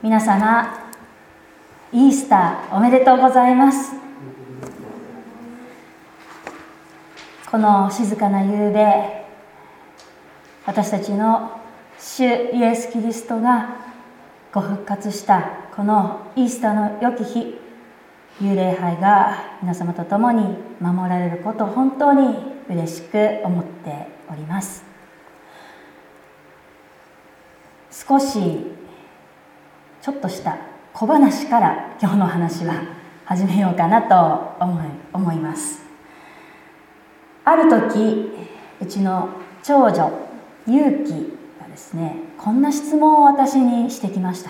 皆様イースターおめでとうございます。この静かな夕べ私たちの主イエス・キリストがご復活したこのイースターの良き日幽霊杯が皆様と共に守られることを本当に嬉しく思っております。少しちょっとした小話から今日の話は始めようかなと思い思います。ある時うちの長女勇気がですねこんな質問を私にしてきました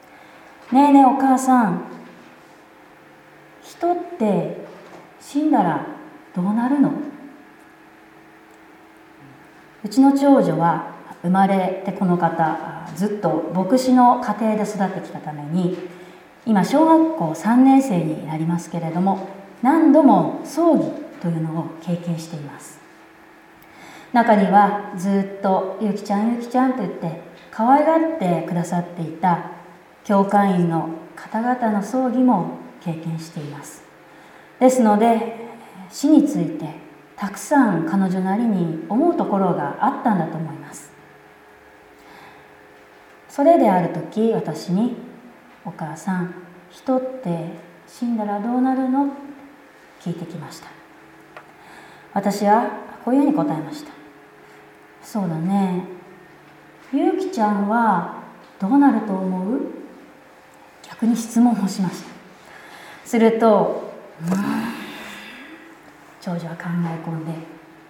「ねえねえお母さん。人って死んだらどうなるの?」うちの長女は生まれてこの方ずっと牧師の家庭で育ってきたために今小学校3年生になりますけれども何度も葬儀というのを経験しています。中にはずっと「ゆきちゃんゆきちゃん」と言って可愛がってくださっていた教会員の方々の葬儀も経験しています。ですので死についてたくさん彼女なりに思うところがあったんだと思います。それである時私に「お母さん人って死んだらどうなるの?」聞いてきました。私はこういうふうに答えました「そうだね。ゆうきちゃんはどうなると思う?」逆に質問をしました。するとうん長女は考え込んで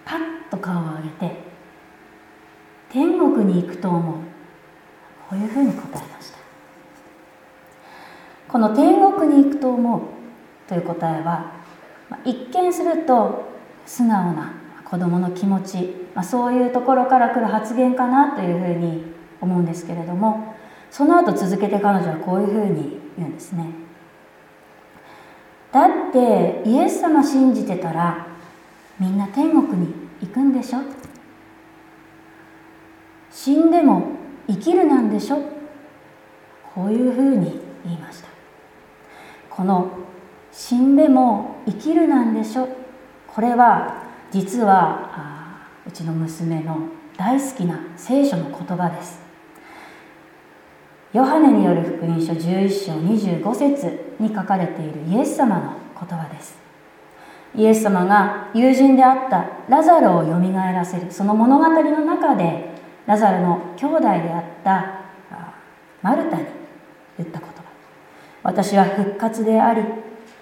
パッと顔を上げて「天国に行くと思う」こういうふうに答えました。この天国に行くと思うという答えは一見すると素直な子供の気持ち、まあ、そういうところから来る発言かなというふうに思うんですけれどもその後続けて彼女はこういうふうに言うんですね。だってイエス様信じてたらみんな天国に行くんでしょ？死んでも生きるなんでしょ？こういうふうに言いました。この死んでも生きるなんでしょ？これは実はうちの娘の大好きな聖書の言葉です。ヨハネによる福音書11章25節に書かれているイエス様の言葉です。イエス様が友人であったラザロをよみがえらせるその物語の中でラザルの兄弟であったマルタに言った言葉。私は復活であり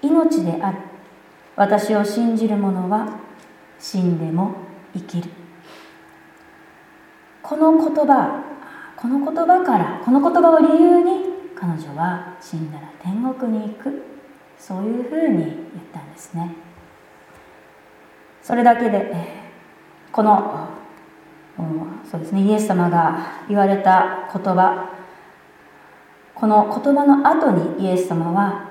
命である私を信じる者は死んでも生きる。この言葉この言葉からこの言葉を理由に彼女は死んだら天国に行く。そういうふうに言ったんですね。それだけでこのそうですね。イエス様が言われた言葉。この言葉の後にイエス様は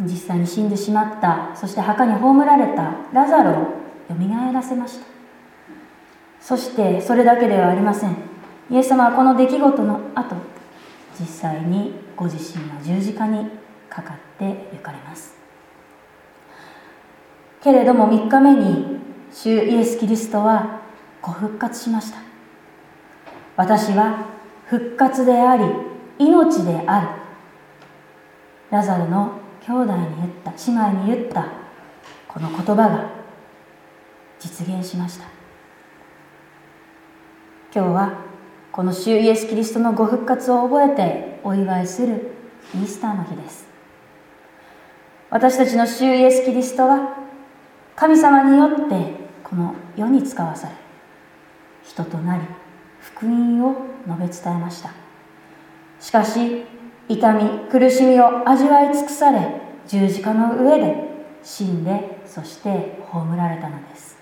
実際に死んでしまった。そして墓に葬られた。ラザロをよみがえらせました。そしてそれだけではありません。イエス様はこの出来事の後実際にご自身が十字架にかかって行かれます。けれども3日目に主イエス・キリストはご復活しました。私は復活であり命である。ラザルの兄弟に言った姉妹に言ったこの言葉が実現しました。今日はこの主イエス・キリストのご復活を覚えてお祝いするイースターの日です。私たちの主イエス・キリストは神様によってこの世に使わされ人となり福音を述べ伝えました。しかし痛み苦しみを味わい尽くされ十字架の上で死んでそして葬られたのです。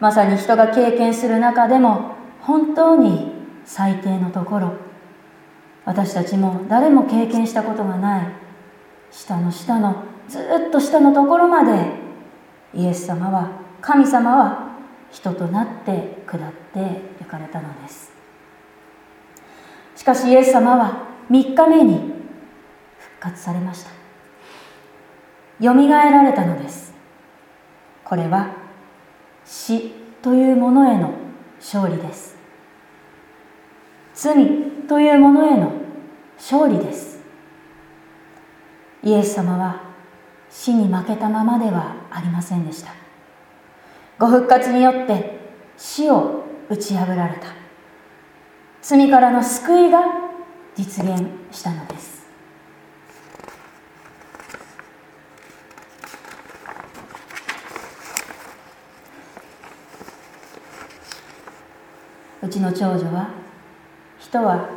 まさに人が経験する中でも本当に最低のところ私たちも誰も経験したことがない下の下のずっと下のところまでイエス様は神様は人となって下って行かれたのです。しかしイエス様は3日目に復活されました。よみがえられたのです。これは死というものへの勝利です。罪というものへの勝利です。イエス様は死に負けたままではありませんでした。ご復活によって死を打ち破られた。罪からの救いが実現したのです。うちの長女は人は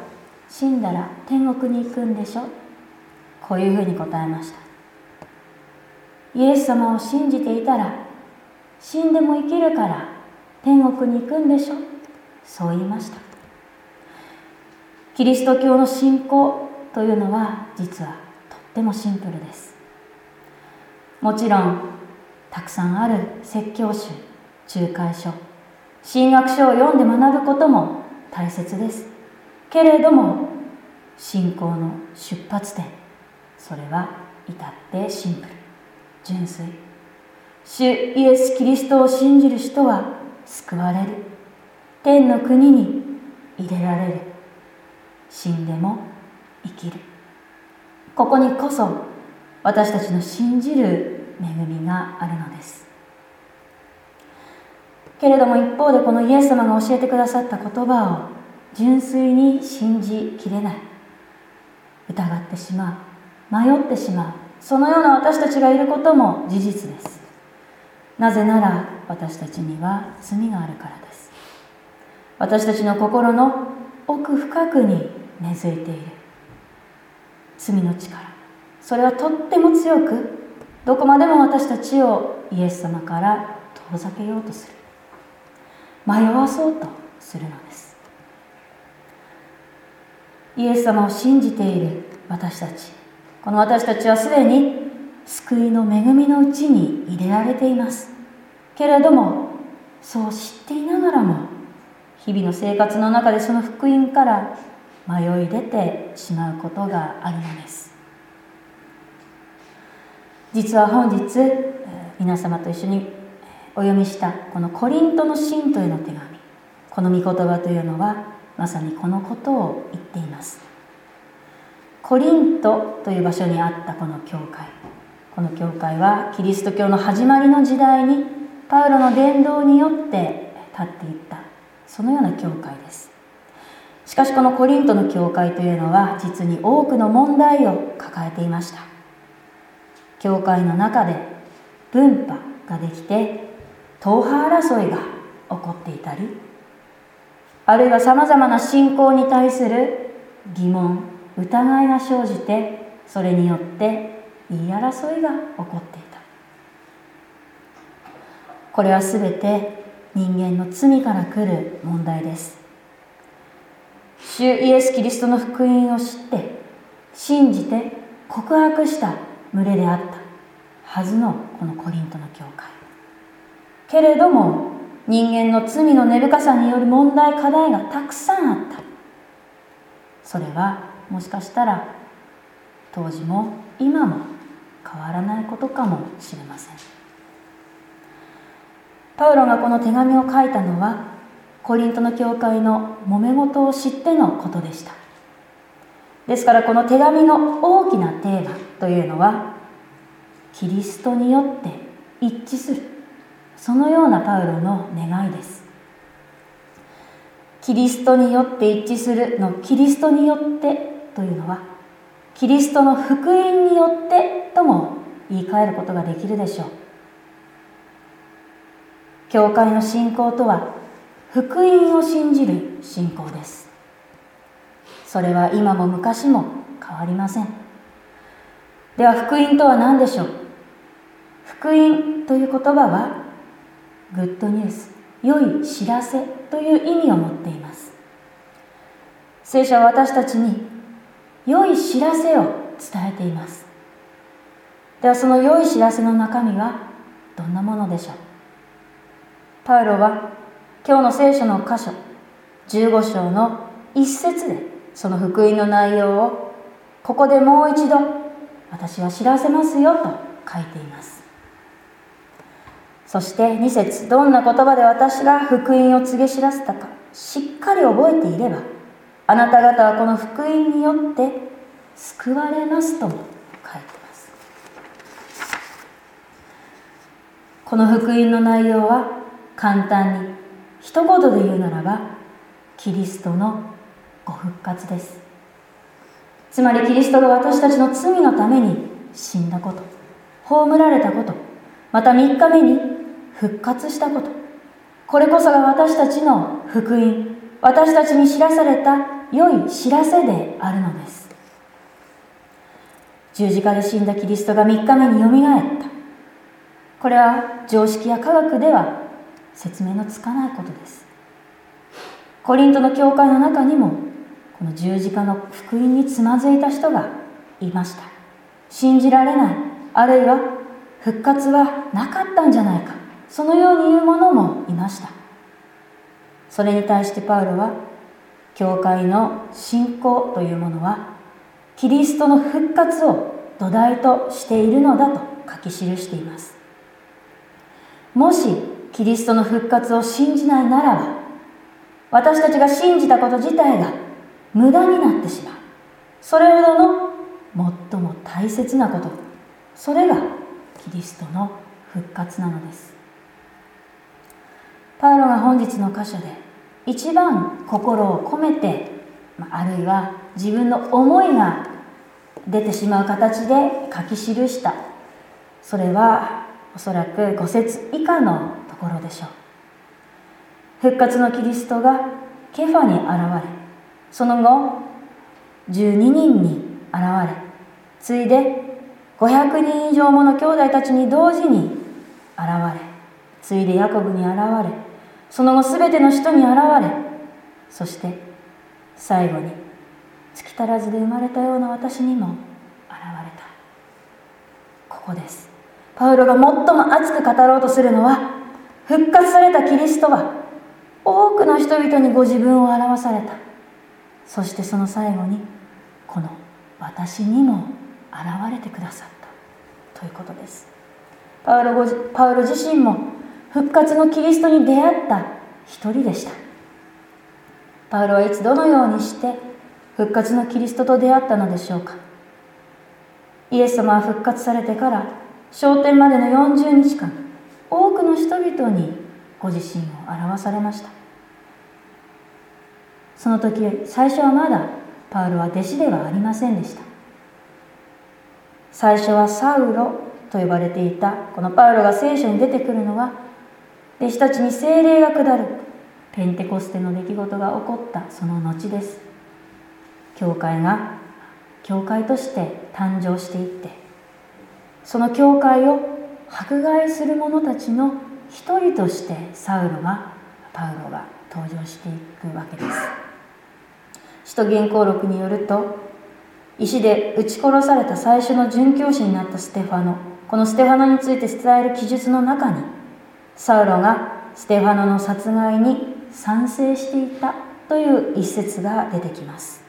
死んだら天国に行くんでしょ？こういうふうに答えました。イエス様を信じていたら死んでも生きるから天国に行くんでしょ？そう言いました。キリスト教の信仰というのは実はとってもシンプルです。もちろんたくさんある説教集仲介書神学書を読んで学ぶことも大切です。けれども信仰の出発点それは至ってシンプル純粋。主イエス・キリストを信じる人は救われる。天の国に入れられる。死んでも生きる。ここにこそ私たちの信じる恵みがあるのです。けれども一方でこのイエス様が教えてくださった言葉を純粋に信じきれない。疑ってしまう。迷ってしまう。そのような私たちがいることも事実です。なぜなら私たちには罪があるからです。私たちの心の奥深くに根付いている。罪の力。それはとっても強くどこまでも私たちをイエス様から遠ざけようとする。迷わそうとするのです。イエス様を信じている私たち。この私たちはすでに救いの恵みのうちに入れられています。けれどもそう知っていながらも日々の生活の中でその福音から迷い出てしまうことがあるのです。実は本日皆様と一緒にお読みしたこのコリントの信徒への手紙この御言葉というのはまさにこのことを言っています。コリントという場所にあったこの教会。この教会はキリスト教の始まりの時代にパウロの伝道によって立っていったそのような教会です。しかしこのコリントの教会というのは実に多くの問題を抱えていました。教会の中で分派ができて党派争いが起こっていたりあるいはさまざまな信仰に対する疑問疑いが生じてそれによって言い争いが起こっていた。これは全て人間の罪から来る問題です。主イエス・キリストの福音を知って信じて告白した群れであったはずのこのコリントの教会。けれども人間の罪の根深さによる問題課題がたくさんあった。それはもしかしたら当時も今も変わらないことかもしれません。パウロがこの手紙を書いたのはコリントの教会の揉め事を知ってのことでした。ですからこの手紙の大きなテーマというのはキリストによって一致するそのようなパウロの願いです。キリストによって一致するのキリストによってというのはキリストの福音によってとも言い換えることができるでしょう。教会の信仰とは福音を信じる信仰です。それは今も昔も変わりません。では福音とは何でしょう？福音という言葉はグッドニュース良い知らせという意味を持っています。聖書は私たちに良い知らせを伝えています。ではその良い知らせの中身はどんなものでしょう？パウロは今日の聖書の箇所15章の一節でその福音の内容をここでもう一度私は知らせますよと書いています。そして2節どんな言葉で私が福音を告げ知らせたかしっかり覚えていればあなた方はこの福音によって救われますと書いてます。この福音の内容は簡単に一言で言うならばキリストのご復活です。つまりキリストが私たちの罪のために死んだこと葬られたことまた3日目に復活したことこれこそが私たちの福音私たちに知らされた良い知らせであるのです。十字架で死んだキリストが3日目によみがえった。これは常識や科学では説明のつかないことです。コリントの教会の中にもこの十字架の福音につまずいた人がいました。信じられないあるいは復活はなかったんじゃないか。そのように言う者もいました。それに対してパウロは教会の信仰というものはキリストの復活を土台としているのだと書き記しています。もしキリストの復活を信じないならば私たちが信じたこと自体が無駄になってしまう。それほどの最も大切なこと。それがキリストの復活なのです。パウロが本日の箇所で一番心を込めてあるいは自分の思いが出てしまう形で書き記した。それはおそらく5節以下のところでしょう。復活のキリストがケファに現れその後12人に現れついで500人以上もの兄弟たちに同時に現れついでヤコブに現れその後すべての人に現れそして最後に月足らずで生まれたような私にも現れた。ここです。パウロが最も熱く語ろうとするのは復活されたキリストは多くの人々にご自分を表された。そしてその最後にこの私にも現れてくださった。ということです。パウロパウロ自身も復活のキリストに出会った一人でした。パウロはいつどのようにして復活のキリストと出会ったのでしょうか。イエス様は復活されてから昇天までの40日間多くの人々にご自身を表されました。その時最初はまだパウロは弟子ではありませんでした。最初はサウロと呼ばれていたこのパウロが聖書に出てくるのは弟子たちに精霊が下る。ペンテコステの出来事が起こった。その後です。教会が教会として誕生していって。その教会を迫害する者たちの一人としてサウロがパウロが登場していくわけです。使徒原稿録によると石で撃ち殺された最初の殉教師になったステファノ。このステファノについて伝える記述の中にサウロがステファノの殺害に賛成していたという一節が出てきます。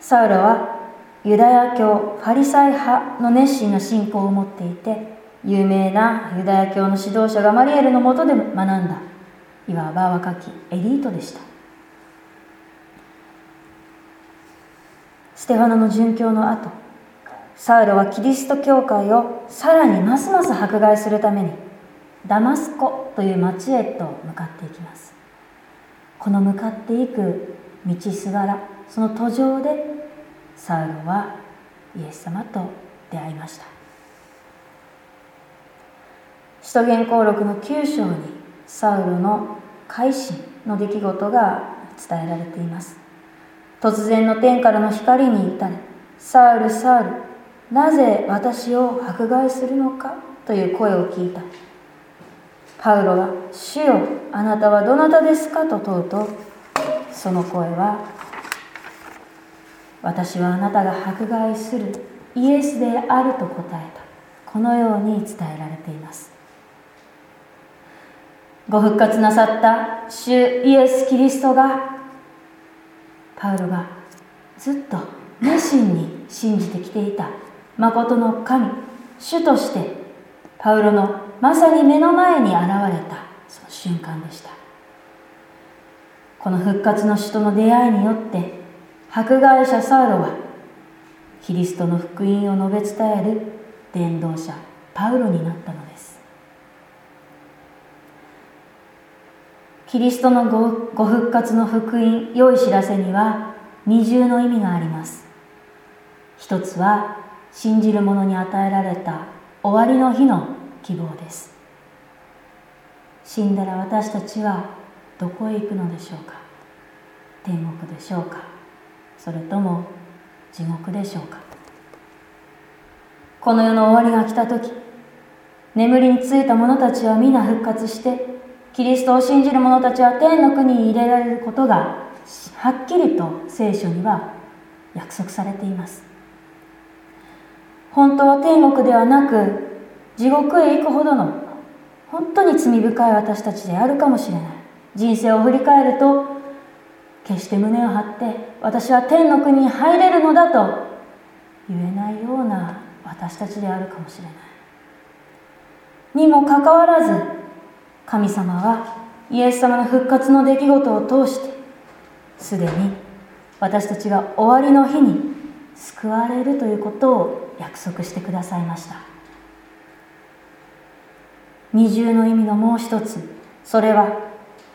サウロはユダヤ教ファリサイ派の熱心な信仰を持っていて有名なユダヤ教の指導者がマリエルのもとで学んだ。いわば若きエリートでした。ステファノの殉教の後サウロはキリスト教会をさらにますます迫害するためにダマスコという町へと向かっていきます。この向かっていく道すがらその途上でサウロはイエス様と出会いました。使徒言行録の9章にサウロの改心の出来事が伝えられています。突然の天からの光に打たれサウルサウルなぜ私を迫害するのか？という声を聞いた。パウロが「主よあなたはどなたですか?」と問うとその声は「私はあなたが迫害するイエスである」と答えた。このように伝えられています。ご復活なさった主イエス・キリストがパウロがずっと熱心に信じてきていた。誠の神主としてパウロのまさに目の前に現れたその瞬間でした。この復活の使徒の出会いによって迫害者サウロはキリストの福音を述べ伝える伝道者パウロになったのです。キリストのご復活の福音良い知らせには二重の意味があります。一つは信じる者に与えられた終わりの日の希望です。死んだら私たちはどこへ行くのでしょうか？天国でしょうか？それとも地獄でしょうか？この世の終わりが来た時眠りについた者たちは皆復活してキリストを信じる者たちは天の国に入れられることがはっきりと聖書には約束されています。本当は天国ではなく地獄へ行くほどの本当に罪深い私たちであるかもしれない。人生を振り返ると決して胸を張って私は天の国に入れるのだと言えないような私たちであるかもしれない。にもかかわらず神様はイエス様の復活の出来事を通してすでに私たちが終わりの日に救われるということを約束してくださいました。二重の意味のもう一つ。それは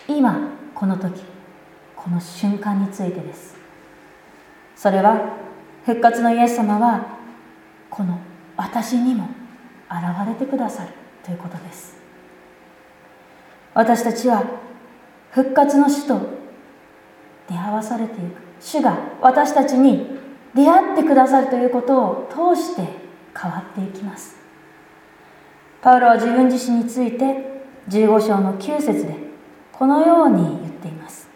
今この時この瞬間についてです。それは復活のイエス様はこの私にも現れてくださるということです。私たちは復活の死と出会わされていく。主が私たちに出会ってくださるということを通して変わっていきます。パウロは自分自身について15章の9節でこのように言っています。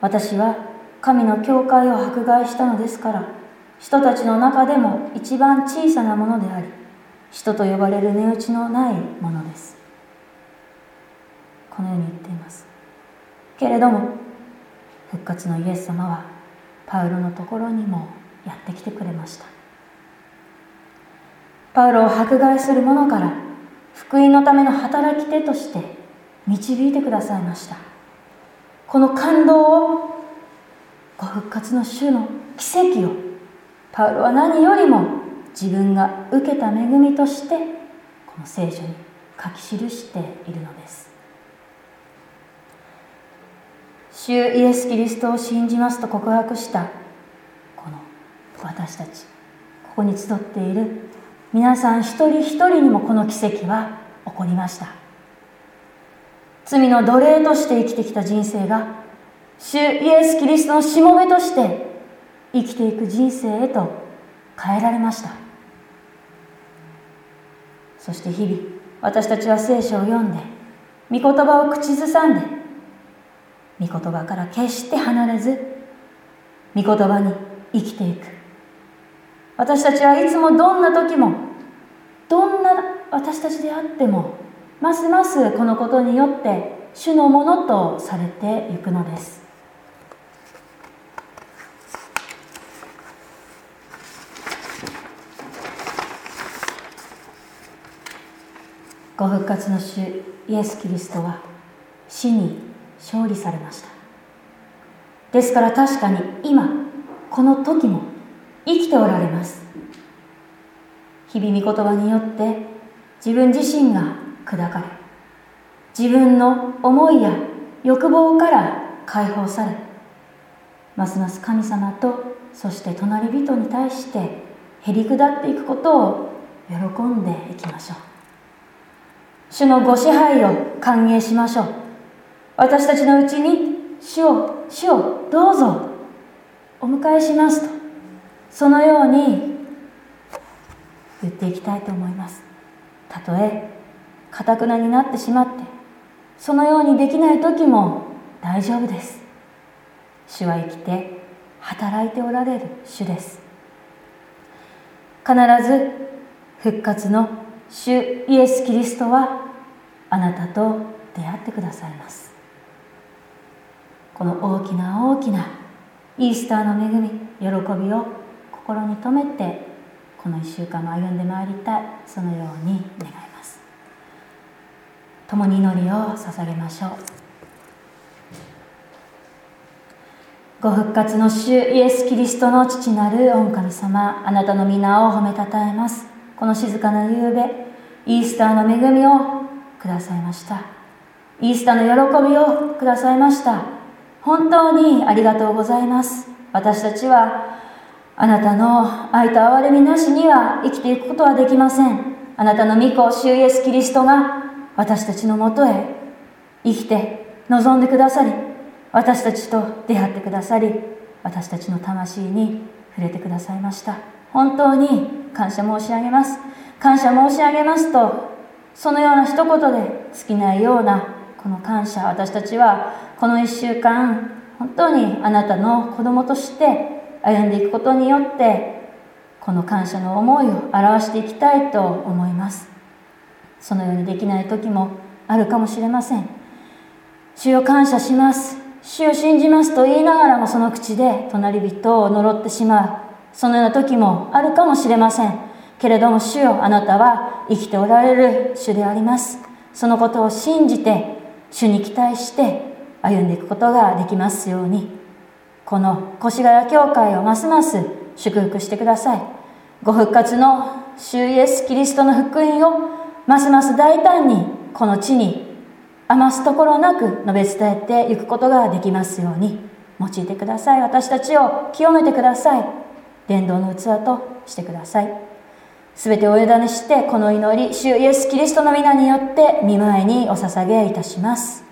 私は神の教会を迫害したのですから人たちの中でも一番小さなものであり人と呼ばれる値打ちのないものです。このように言っています。けれども復活のイエス様はパウロのところにもやってきてくれました。パウロを迫害する者から福音のための働き手として導いてくださいました。この感動をご復活の主の奇跡をパウロは何よりも自分が受けた恵みとしてこの聖書に書き記しているのです。主イエス・キリストを信じますと告白したこの私たちここに集っている皆さん一人一人にもこの奇跡は起こりました。罪の奴隷として生きてきた人生が主イエス・キリストのしもべとして生きていく人生へと変えられました。そして日々私たちは聖書を読んで御言葉を口ずさんで御言葉から決して離れず御言葉に生きていく。私たちはいつもどんな時もどんな私たちであってもますますこのことによって主のものとされていくのです。ご復活の主イエス・キリストは死に勝利されました。ですから確かに今この時も生きておられます。日々御言葉によって自分自身が砕かれ自分の思いや欲望から解放されますます神様とそして隣人に対してへり下っていくことを喜んでいきましょう。主のご支配を歓迎しましょう。私たちのうちに主を主をどうぞお迎えしますとそのように言っていきたいと思います。たとえかたくなになってしまってそのようにできない時も大丈夫です。主は生きて働いておられる主です。必ず復活の主イエス・キリストはあなたと出会ってくださいます。この大きな大きなイースターの恵み喜びを心に留めてこの1週間も歩んでまいりたいそのように願います。共に祈りを捧げましょう。ご復活の主イエス・キリストの父なる御神様あなたの皆を褒めたたえます。この静かな夕べイースターの恵みをくださいました。イースターの喜びをくださいました。本当にありがとうございます。私たちはあなたの愛と憐れみなしには生きていくことはできません。あなたの御子主イエスキリストが私たちのもとへ生きて望んでくださり私たちと出会ってくださり私たちの魂に触れてくださいました。本当に感謝申し上げます。感謝申し上げますとそのような一言で尽きないようなこの感謝私たちはこの1週間本当にあなたの子供として歩んでいくことによってこの感謝の思いを表していきたいと思います。そのようにできない時もあるかもしれません。主を感謝します。主を信じます。と言いながらもその口で隣人を呪ってしまう。そのような時もあるかもしれません。けれども主よあなたは生きておられる主であります。そのことを信じて主に期待して歩んでいくことができますようにこの越谷教会をますます祝福してください。ご復活の主イエス・キリストの福音をますます大胆にこの地に余すところなく述べ伝えていくことができますように用いてください。私たちを清めてください。伝道の器としてください。すべてお委ねしてこの祈り主イエス・キリストの皆によって見舞いにお捧げいたします。